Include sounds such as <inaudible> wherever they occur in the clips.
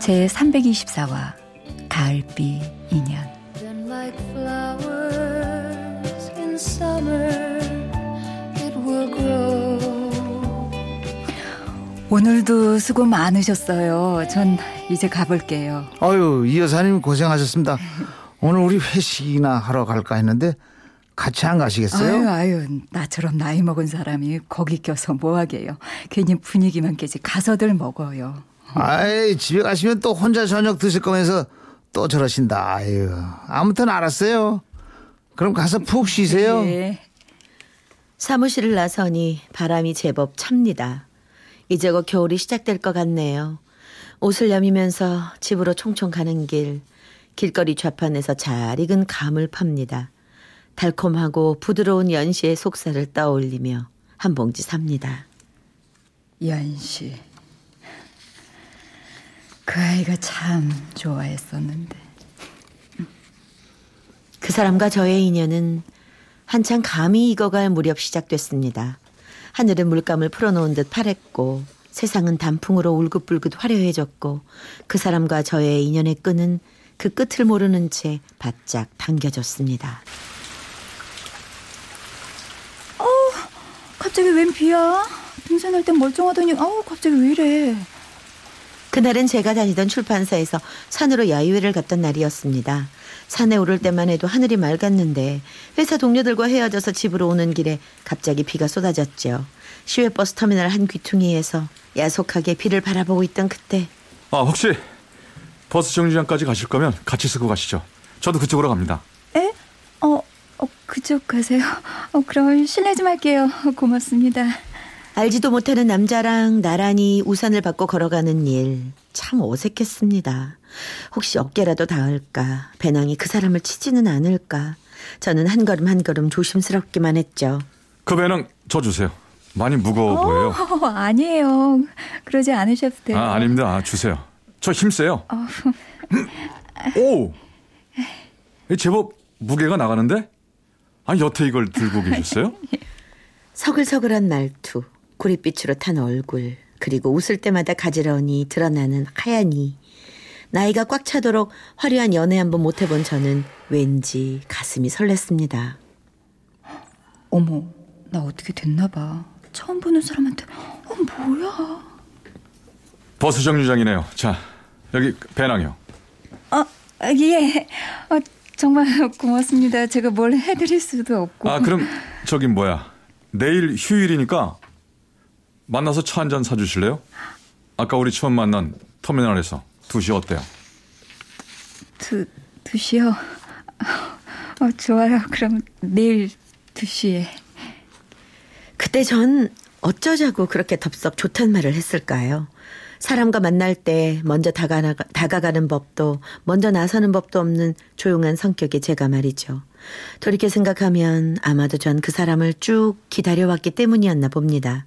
제 324화 가을비 인연 오늘도 수고 많으셨어요. 전 이제 가볼게요. 아유, 이 여사님 고생하셨습니다. 오늘 우리 회식이나 하러 갈까 했는데 같이 안 가시겠어요? 아유, 아유, 나처럼 나이 먹은 사람이 거기 껴서 뭐 하게요. 괜히 분위기만 깨지 가서들 먹어요. 아이, 집에 가시면 또 혼자 저녁 드실 거면서 또 저러신다. 아유, 아무튼 알았어요. 그럼 가서 푹 쉬세요. 네. 사무실을 나서니 바람이 제법 찹니다. 이제 곧 겨울이 시작될 것 같네요. 옷을 여미면서 집으로 총총 가는 길, 길거리 좌판에서 잘 익은 감을 팝니다. 달콤하고 부드러운 연시의 속살을 떠올리며 한 봉지 삽니다. 연시. 그 아이가 참 좋아했었는데. 그 사람과 저의 인연은 한창 감이 익어갈 무렵 시작됐습니다. 하늘은 물감을 풀어놓은 듯 파랬고 세상은 단풍으로 울긋불긋 화려해졌고 그 사람과 저의 인연의 끈은 그 끝을 모르는 채 바짝 당겨졌습니다. 갑자기 웬 비야? 등산할 땐 멀쩡하더니 아우 갑자기 왜 이래? 그날은 제가 다니던 출판사에서 산으로 야유회를 갔던 날이었습니다. 산에 오를 때만 해도 하늘이 맑았는데 회사 동료들과 헤어져서 집으로 오는 길에 갑자기 비가 쏟아졌죠. 시외버스 터미널 한 귀퉁이에서 야속하게 비를 바라보고 있던 그때 아 혹시 버스 정류장까지 가실 거면 같이 쓰고 가시죠. 저도 그쪽으로 갑니다. 에? 어, 어 그쪽 가세요? 어 그럼 실례 좀 할게요. 고맙습니다. 알지도 못하는 남자랑 나란히 우산을 받고 걸어가는 일 참 어색했습니다. 혹시 어깨라도 닿을까 배낭이 그 사람을 치지는 않을까 저는 한 걸음 한 걸음 조심스럽기만 했죠. 그 배낭 저 주세요. 많이 무거워 보여요. 어, <laughs> 아니에요. 그러지 않으셔도 돼요. 아 아닙니다. 아, 주세요. 저 힘세요. 어, 오, 이 제법 무게가 나가는데? 아 여태 이걸 들고 계셨어요? <laughs> 서글서글한 말투, 구릿빛으로 탄 얼굴, 그리고 웃을 때마다 가지런히 드러나는 하얀 이. 나이가 꽉 차도록 화려한 연애 한번 못 해본 저는 왠지 가슴이 설렜습니다. 어머, 나 어떻게 됐나 봐. 처음 보는 사람한테 어 뭐야? 버스 정류장이네요. 자 여기 배낭이요. 어, 아, 예. 어, 정말 고맙습니다. 제가 뭘 해드릴 수도 없고. 아 그럼 저기 뭐야 내일 휴일이니까 만나서 차 한 잔 사주실래요? 아까 우리 처음 만난 터미널에서 2시 어때요? 두, 두 시요? 어, 좋아요. 그럼 내일 두 시에. 그때 전 어쩌자고 그렇게 덥석 좋단 말을 했을까요? 사람과 만날 때 먼저 다가가, 다가가는 법도 먼저 나서는 법도 없는 조용한 성격의 제가 말이죠. 돌이켜 생각하면 아마도 전 그 사람을 쭉 기다려왔기 때문이었나 봅니다.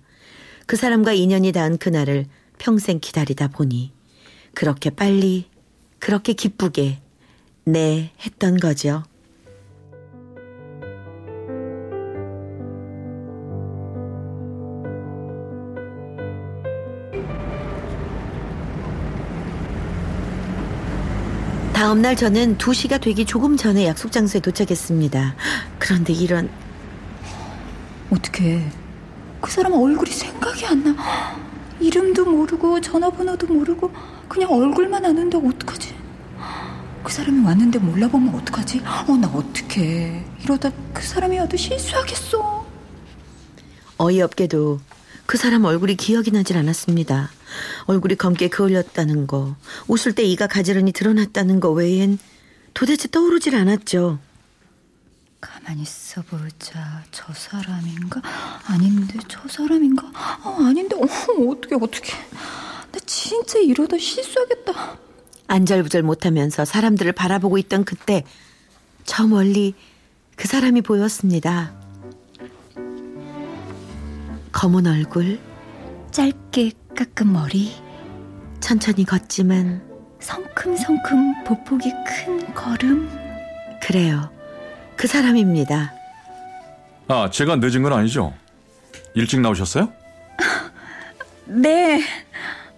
그 사람과 인연이 닿은 그날을 평생 기다리다 보니 그렇게 빨리 그렇게 기쁘게 네 했던 거죠. 다음 날 저는 2시가 되기 조금 전에 약속 장소에 도착했습니다. 그런데 이런 어떻게 그 사람 얼굴이 생 각이 안 나. 이름도 모르고 전화번호도 모르고 그냥 얼굴만 아는데 어떡하지? 그 사람이 왔는데 몰라보면 어떡하지? 어, 나 어떡해. 이러다 그 사람이 와도 실수하겠어. 어이없게도 그 사람 얼굴이 기억이 나질 않았습니다. 얼굴이 검게 그을렸다는 거, 웃을 때 이가 가지런히 드러났다는 거 외엔 도대체 떠오르질 않았죠. 가만히 있어 보자. 저 사람인가? 아닌데 저 사람인가? 어, 아닌데 어, 어떻게 어떻게? 나 진짜 이러다 실수하겠다. 안절부절 못하면서 사람들을 바라보고 있던 그때 저 멀리 그 사람이 보였습니다. 검은 얼굴, 짧게 깎은 머리, 천천히 걷지만 성큼성큼 보폭이 큰 걸음. 그래요. 그 사람입니다. 아, 제가 늦은 건 아니죠? 일찍 나오셨어요? <laughs> 네.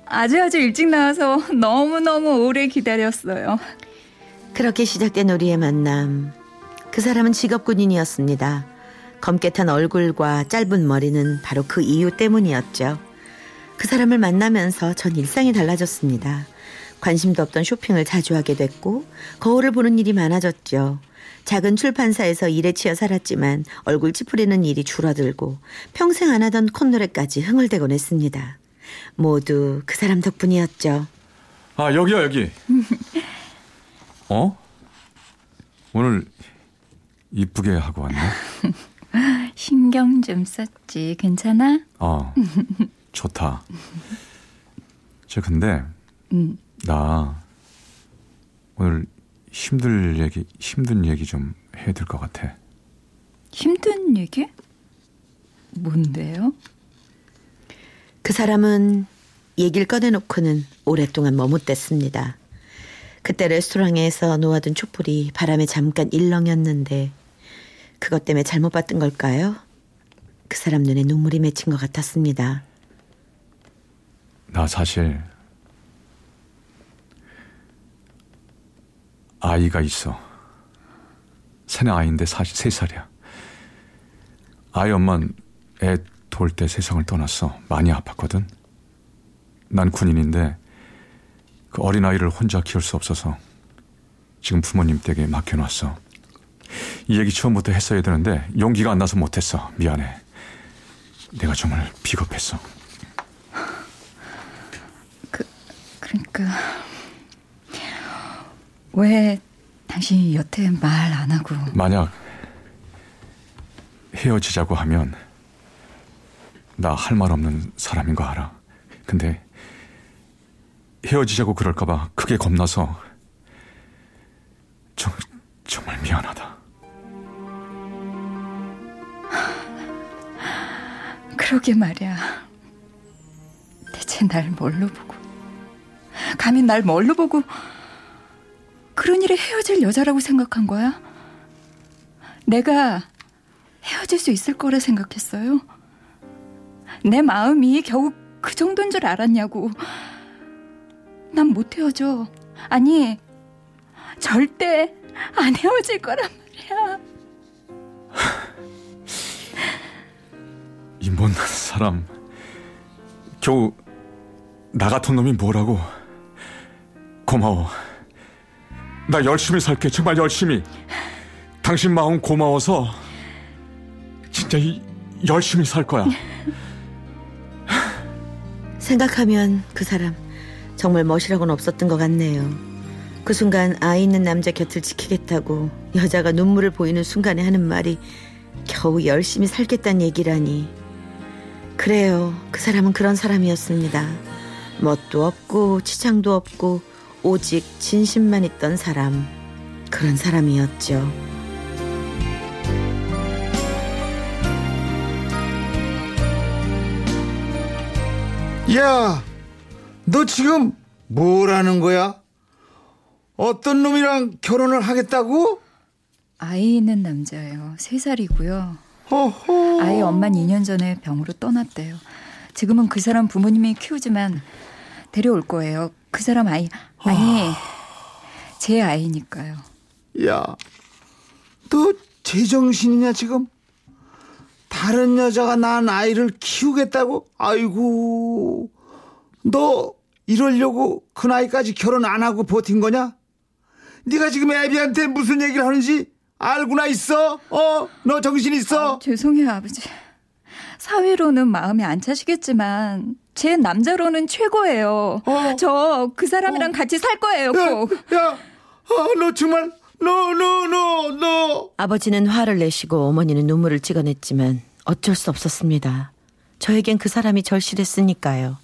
아주 아주 일찍 나와서 너무너무 오래 기다렸어요. 그렇게 시작된 우리의 만남. 그 사람은 직업 군인이었습니다. 검게 탄 얼굴과 짧은 머리는 바로 그 이유 때문이었죠. 그 사람을 만나면서 전 일상이 달라졌습니다. 관심도 없던 쇼핑을 자주 하게 됐고 거울을 보는 일이 많아졌죠. 작은 출판사에서 일에 치여 살았지만 얼굴 찌푸리는 일이 줄어들고 평생 안 하던 콧노래까지 흥을대곤 했습니다. 모두 그 사람 덕분이었죠. 아, 여기요, 여기. <laughs> 어? 오늘 이쁘게 하고 왔네. <laughs> 신경 좀 썼지. 괜찮아? 어, 좋다. <laughs> 저 근데 응. 나 오늘 힘들 얘기, 힘든 얘기 좀 해야 될 것 같아. 힘든 얘기? 뭔데요? 그 사람은 얘기를 꺼내놓고는 오랫동안 머뭇댔습니다. 그때 레스토랑에서 놓아둔 촛불이 바람에 잠깐 일렁였는데 그것 때문에 잘못 봤던 걸까요? 그 사람 눈에 눈물이 맺힌 것 같았습니다. 나 사실 아이가 있어. 새내 아이인데 사실 세 살이야. 아이 엄만 애 돌 때 세상을 떠났어. 많이 아팠거든. 난 군인인데 그 어린 아이를 혼자 키울 수 없어서 지금 부모님 댁에 맡겨놨어. 이 얘기 처음부터 했어야 되는데 용기가 안 나서 못했어. 미안해. 내가 정말 비겁했어. 그러니까 왜 당신이 여태 말 안 하고 만약 헤어지자고 하면 나 할 말 없는 사람인 거 알아. 근데 헤어지자고 그럴까봐 크게 겁나서 정, 정말 미안하다. <laughs> 그러게 말이야. 대체 날 뭘로 보고 감히 날 뭘로 보고 그런 일에 헤어질 여자라고 생각한 거야? 내가 헤어질 수 있을 거라 생각했어요? 내 마음이 겨우 그 정도인 줄 알았냐고. 난 못 헤어져. 아니, 절대 안 헤어질 거란 말이야. 이 못난 사람 겨우 나 같은 놈이 뭐라고 고마워 나 열심히 살게 정말 열심히 당신 마음 고마워서 진짜 이, 열심히 살 거야 <laughs> 생각하면 그 사람 정말 멋이라고는 없었던 것 같네요. 그 순간 아이 있는 남자 곁을 지키겠다고 여자가 눈물을 보이는 순간에 하는 말이 겨우 열심히 살겠다는 얘기라니. 그래요. 그 사람은 그런 사람이었습니다. 멋도 없고 치장도 없고 오직 진심만 있던 사람. 그런 사람이었죠. 야, 너 지금 뭐라는 거야? 어떤 놈이랑 결혼을 하겠다고? 아이 있는 남자예요. 세 살이고요. 허허. 아이 엄마는 2년 전에 병으로 떠났대요. 지금은 그 사람 부모님이 키우지만 데려올 거예요. 그 사람 아이 아니 제 아이니까요. 야, 너 제정신이냐 지금? 다른 여자가 낳은 아이를 키우겠다고? 아이고, 너 이러려고 그 나이까지 결혼 안 하고 버틴 거냐? 네가 지금 애비한테 무슨 얘기를 하는지 알고나 있어? 어? 너 정신 있어? 아, 죄송해요 아버지. 사회로는 마음에 안 차시겠지만 제 남자로는 최고예요. 어. 저그 사람이랑 같이 살 거예요 꼭. 야, 야, 어, 너 정말, 너, 너, 너, 너. 아버지는 화를 내시고 어머니는 눈물을 찍어냈지만 어쩔 수 없었습니다. 저에겐 그 사람이 절실했으니까요.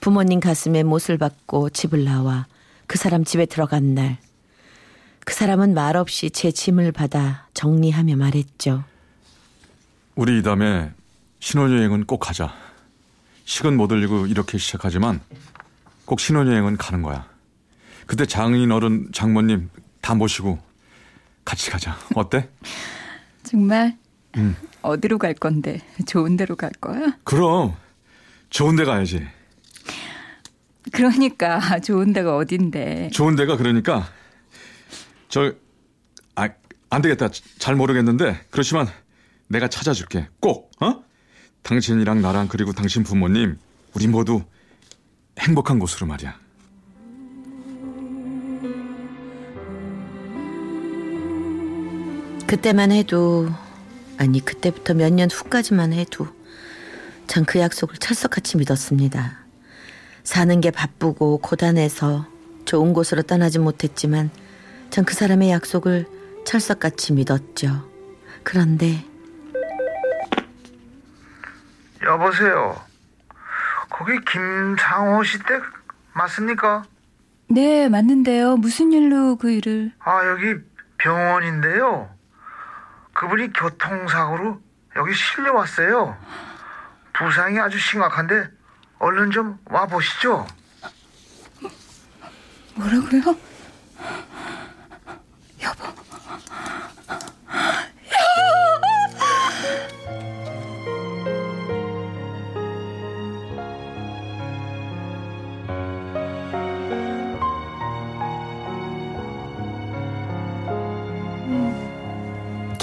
부모님 가슴에 못을 박고 집을 나와 그 사람 집에 들어간 날, 그 사람은 말없이 제 짐을 받아 정리하며 말했죠. 우리 이 다음에 신혼여행은 꼭 가자. 식은 못 올리고 이렇게 시작하지만 꼭 신혼여행은 가는 거야. 그때 장인 어른, 장모님 다 모시고 같이 가자. 어때? <laughs> 정말? 응. 어디로 갈 건데? 좋은 데로 갈 거야? 그럼 좋은 데 가야지. 그러니까 <laughs> 좋은 데가 어딘데? 좋은 데가 그러니까 저 아, 안 되겠다. 잘 모르겠는데 그렇지만 내가 찾아줄게. 꼭. 어? 당신이랑 나랑 그리고 당신 부모님 우리 모두 행복한 곳으로 말이야. 그때만 해도 아니 그때부터 몇 년 후까지만 해도 전 그 약속을 철석같이 믿었습니다. 사는 게 바쁘고 고단해서 좋은 곳으로 떠나지 못했지만 전 그 사람의 약속을 철석같이 믿었죠. 그런데 여보세요. 거기 김상호 씨 댁 맞습니까? 네, 맞는데요. 무슨 일로 그 일을? 아, 여기 병원인데요. 그분이 교통사고로 여기 실려왔어요. 부상이 아주 심각한데 얼른 좀 와보시죠. 뭐라고요?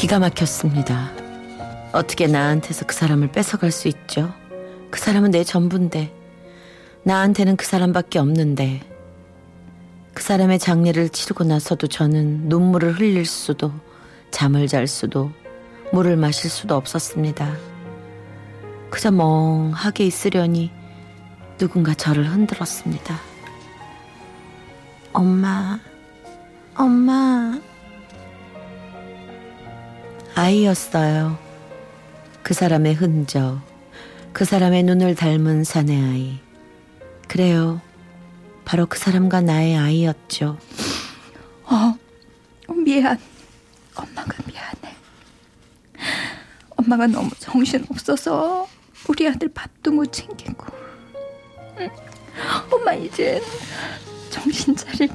기가 막혔습니다. 어떻게 나한테서 그 사람을 뺏어갈 수 있죠? 그 사람은 내 전부인데 나한테는 그 사람밖에 없는데 그 사람의 장례를 치르고 나서도 저는 눈물을 흘릴 수도 잠을 잘 수도 물을 마실 수도 없었습니다. 그저 멍하게 있으려니 누군가 저를 흔들었습니다. 엄마, 엄마. 아이였어요. 그 사람의 흔적, 그 사람의 눈을 닮은 사내 아이. 그래요. 바로 그 사람과 나의 아이였죠. 어, 미안. 엄마가 미안해. 엄마가 너무 정신 없어서 우리 아들 밥도 못 챙기고. 응. 엄마 이제 정신 차릴게.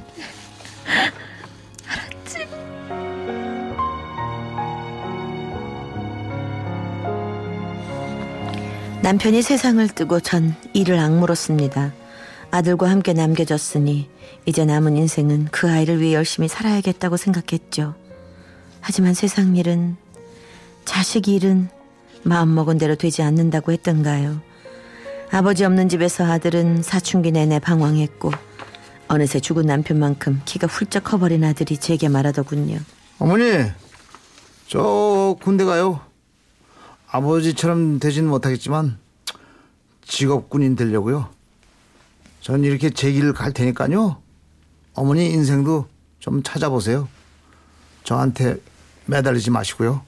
남편이 세상을 뜨고 전 이를 악물었습니다. 아들과 함께 남겨졌으니 이제 남은 인생은 그 아이를 위해 열심히 살아야겠다고 생각했죠. 하지만 세상 일은 자식 일은 마음먹은 대로 되지 않는다고 했던가요. 아버지 없는 집에서 아들은 사춘기 내내 방황했고 어느새 죽은 남편만큼 키가 훌쩍 커버린 아들이 제게 말하더군요. 어머니, 저 군대 가요. 아버지처럼 되진 못하겠지만 직업군인 되려고요. 전 이렇게 제 길을 갈 테니까요. 어머니 인생도 좀 찾아보세요. 저한테 매달리지 마시고요.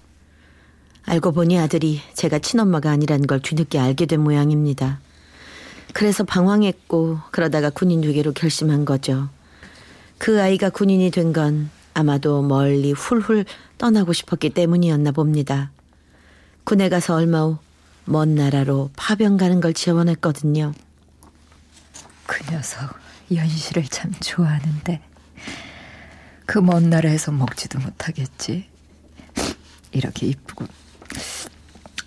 알고 보니 아들이 제가 친엄마가 아니라는 걸 뒤늦게 알게 된 모양입니다. 그래서 방황했고 그러다가 군인 되기로 결심한 거죠. 그 아이가 군인이 된 건 아마도 멀리 훌훌 떠나고 싶었기 때문이었나 봅니다. 군에 가서 얼마 후 먼 나라로 파병 가는 걸 지원했거든요. 그 녀석 연실을 참 좋아하는데 그 먼 나라에서 먹지도 못하겠지. 이렇게 이쁘고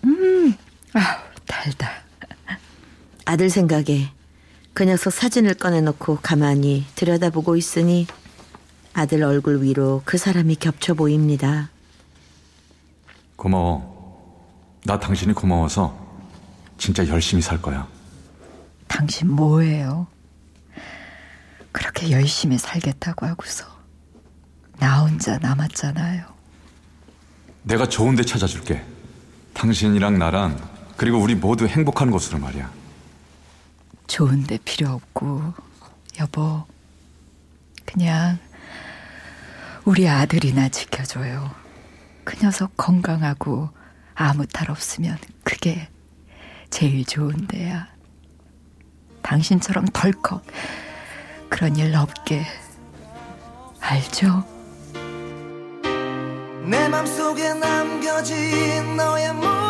음, 아 달다. 아들 생각에 그 녀석 사진을 꺼내놓고 가만히 들여다보고 있으니 아들 얼굴 위로 그 사람이 겹쳐 보입니다. 고마워. 나 당신이 고마워서 진짜 열심히 살 거야. 당신 뭐예요? 그렇게 열심히 살겠다고 하고서 나 혼자 남았잖아요. 내가 좋은 데 찾아줄게. 당신이랑 나랑 그리고 우리 모두 행복한 곳으로 말이야. 좋은 데 필요 없고 여보 그냥 우리 아들이나 지켜줘요. 그 녀석 건강하고 아무 탈 없으면 그게 제일 좋은데야. 당신처럼 덜컥 그런 일 없게 알죠? 내 맘속에 남겨진 너의 모